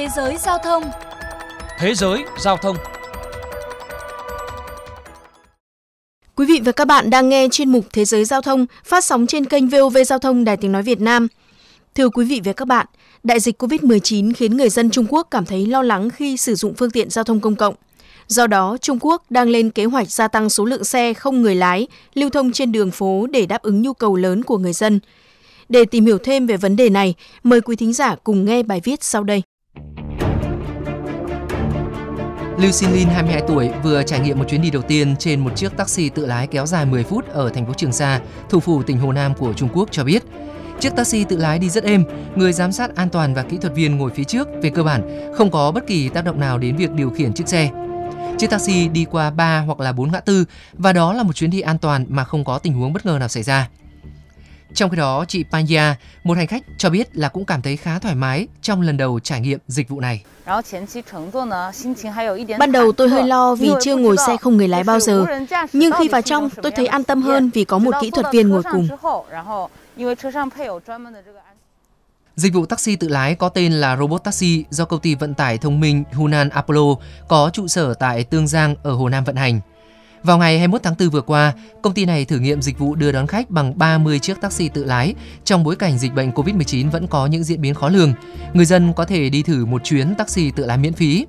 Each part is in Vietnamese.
Thế giới giao thông Thế giới giao thông Quý vị và các bạn đang nghe chuyên mục Thế giới giao thông phát sóng trên kênh VOV Giao thông Đài Tiếng Nói Việt Nam. Thưa quý vị và các bạn, đại dịch COVID-19 khiến người dân Trung Quốc cảm thấy lo lắng khi sử dụng phương tiện giao thông công cộng. Do đó, Trung Quốc đang lên kế hoạch gia tăng số lượng xe không người lái lưu thông trên đường phố để đáp ứng nhu cầu lớn của người dân. Để tìm hiểu thêm về vấn đề này, mời quý thính giả cùng nghe bài viết sau đây. Lưu Xin Lin, 22 tuổi, vừa trải nghiệm một chuyến đi đầu tiên trên một chiếc taxi tự lái kéo dài 10 phút ở thành phố Trường Sa, thủ phủ tỉnh Hồ Nam của Trung Quốc cho biết. Chiếc taxi tự lái đi rất êm, người giám sát an toàn và kỹ thuật viên ngồi phía trước về cơ bản không có bất kỳ tác động nào đến việc điều khiển chiếc xe. Chiếc taxi đi qua 3 hoặc là 4 ngã tư và đó là một chuyến đi an toàn mà không có tình huống bất ngờ nào xảy ra. Trong khi đó, chị Panya, một hành khách cho biết là cũng cảm thấy khá thoải mái trong lần đầu trải nghiệm dịch vụ này. Ban đầu tôi hơi lo vì chưa ngồi xe không người lái bao giờ, nhưng khi vào trong tôi thấy an tâm hơn vì có một kỹ thuật viên ngồi cùng. Dịch vụ taxi tự lái có tên là Robot Taxi do công ty vận tải thông minh Hunan Apollo có trụ sở tại Tương Giang ở Hồ Nam vận hành. Vào ngày 21 tháng 4 vừa qua, công ty này thử nghiệm dịch vụ đưa đón khách bằng 30 chiếc taxi tự lái. Trong bối cảnh dịch bệnh COVID-19 vẫn có những diễn biến khó lường, người dân có thể đi thử một chuyến taxi tự lái miễn phí.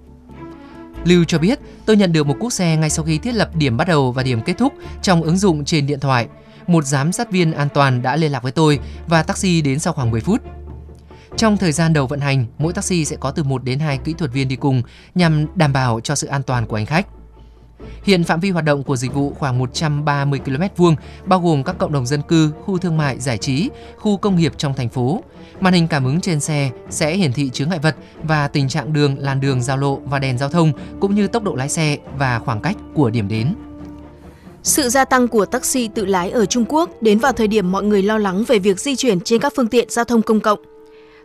Lưu cho biết, tôi nhận được một cuốc xe ngay sau khi thiết lập điểm bắt đầu và điểm kết thúc trong ứng dụng trên điện thoại. Một giám sát viên an toàn đã liên lạc với tôi và taxi đến sau khoảng 10 phút. Trong thời gian đầu vận hành, mỗi taxi sẽ có từ 1 đến 2 kỹ thuật viên đi cùng nhằm đảm bảo cho sự an toàn của hành khách. Hiện phạm vi hoạt động của dịch vụ khoảng 130 km vuông, bao gồm các cộng đồng dân cư, khu thương mại, giải trí, khu công nghiệp trong thành phố. Màn hình cảm ứng trên xe sẽ hiển thị chướng ngại vật và tình trạng đường, làn đường, giao lộ và đèn giao thông cũng như tốc độ lái xe và khoảng cách của điểm đến. Sự gia tăng của taxi tự lái ở Trung Quốc đến vào thời điểm mọi người lo lắng về việc di chuyển trên các phương tiện giao thông công cộng.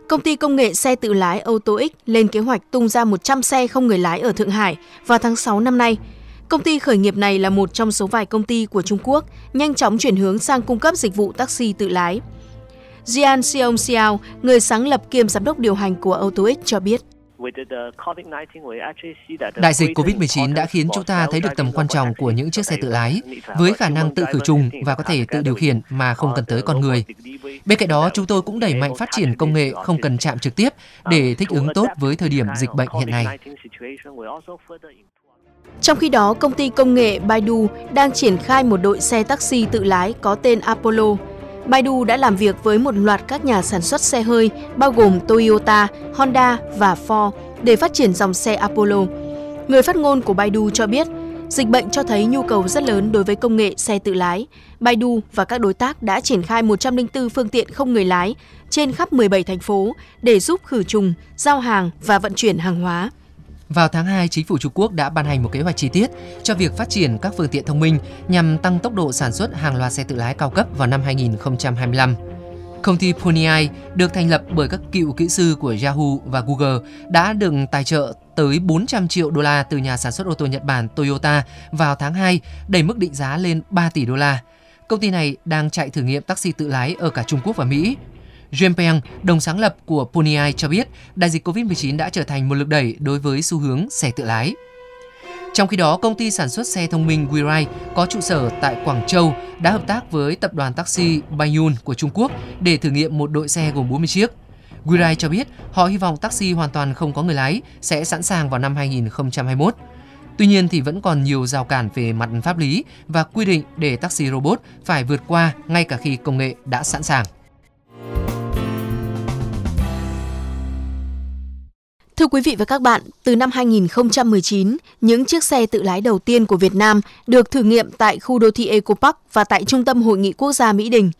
Công ty công nghệ xe tự lái AutoX lên kế hoạch tung ra 100 xe không người lái ở Thượng Hải vào tháng 6 năm nay. Công ty khởi nghiệp này là một trong số vài công ty của Trung Quốc nhanh chóng chuyển hướng sang cung cấp dịch vụ taxi tự lái. Jian Xiong Xiao, người sáng lập kiêm giám đốc điều hành của AutoX cho biết. Đại dịch COVID-19 đã khiến chúng ta thấy được tầm quan trọng của những chiếc xe tự lái, với khả năng tự khử trùng và có thể tự điều khiển mà không cần tới con người. Bên cạnh đó, chúng tôi cũng đẩy mạnh phát triển công nghệ không cần chạm trực tiếp để thích ứng tốt với thời điểm dịch bệnh hiện nay. Trong khi đó, công ty công nghệ Baidu đang triển khai một đội xe taxi tự lái có tên Apollo. Baidu đã làm việc với một loạt các nhà sản xuất xe hơi bao gồm Toyota, Honda và Ford để phát triển dòng xe Apollo. Người phát ngôn của Baidu cho biết, dịch bệnh cho thấy nhu cầu rất lớn đối với công nghệ xe tự lái. Baidu và các đối tác đã triển khai 104 phương tiện không người lái trên khắp 17 thành phố để giúp khử trùng, giao hàng và vận chuyển hàng hóa. Vào tháng 2, chính phủ Trung Quốc đã ban hành một kế hoạch chi tiết cho việc phát triển các phương tiện thông minh nhằm tăng tốc độ sản xuất hàng loạt xe tự lái cao cấp vào năm 2025. Công ty Pony được thành lập bởi các cựu kỹ sư của Yahoo và Google đã được tài trợ tới 400 triệu đô la từ nhà sản xuất ô tô Nhật Bản Toyota vào tháng 2, đẩy mức định giá lên 3 tỷ đô la. Công ty này đang chạy thử nghiệm taxi tự lái ở cả Trung Quốc và Mỹ. Jean Peng, đồng sáng lập của Pony cho biết đại dịch COVID-19 đã trở thành một lực đẩy đối với xu hướng xe tự lái. Trong khi đó, công ty sản xuất xe thông minh WeRide có trụ sở tại Quảng Châu đã hợp tác với tập đoàn taxi Baiyun của Trung Quốc để thử nghiệm một đội xe gồm 40 chiếc. WeRide cho biết họ hy vọng taxi hoàn toàn không có người lái sẽ sẵn sàng vào năm 2021. Tuy nhiên thì vẫn còn nhiều rào cản về mặt pháp lý và quy định để taxi robot phải vượt qua ngay cả khi công nghệ đã sẵn sàng. Thưa quý vị và các bạn, từ năm 2019, những chiếc xe tự lái đầu tiên của Việt Nam được thử nghiệm tại khu đô thị Eco Park và tại Trung tâm Hội nghị Quốc gia Mỹ Đình.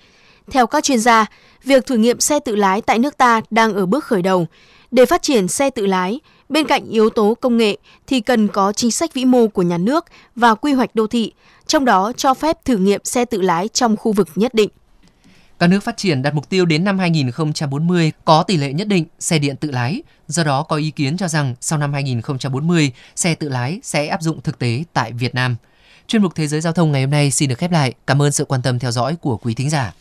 Theo các chuyên gia, việc thử nghiệm xe tự lái tại nước ta đang ở bước khởi đầu. Để phát triển xe tự lái, bên cạnh yếu tố công nghệ thì cần có chính sách vĩ mô của nhà nước và quy hoạch đô thị, trong đó cho phép thử nghiệm xe tự lái trong khu vực nhất định. Các nước phát triển đặt mục tiêu đến năm 2040 có tỷ lệ nhất định xe điện tự lái. Do đó có ý kiến cho rằng sau năm 2040, xe tự lái sẽ áp dụng thực tế tại Việt Nam. Chuyên mục Thế giới Giao thông ngày hôm nay xin được khép lại. Cảm ơn sự quan tâm theo dõi của quý thính giả.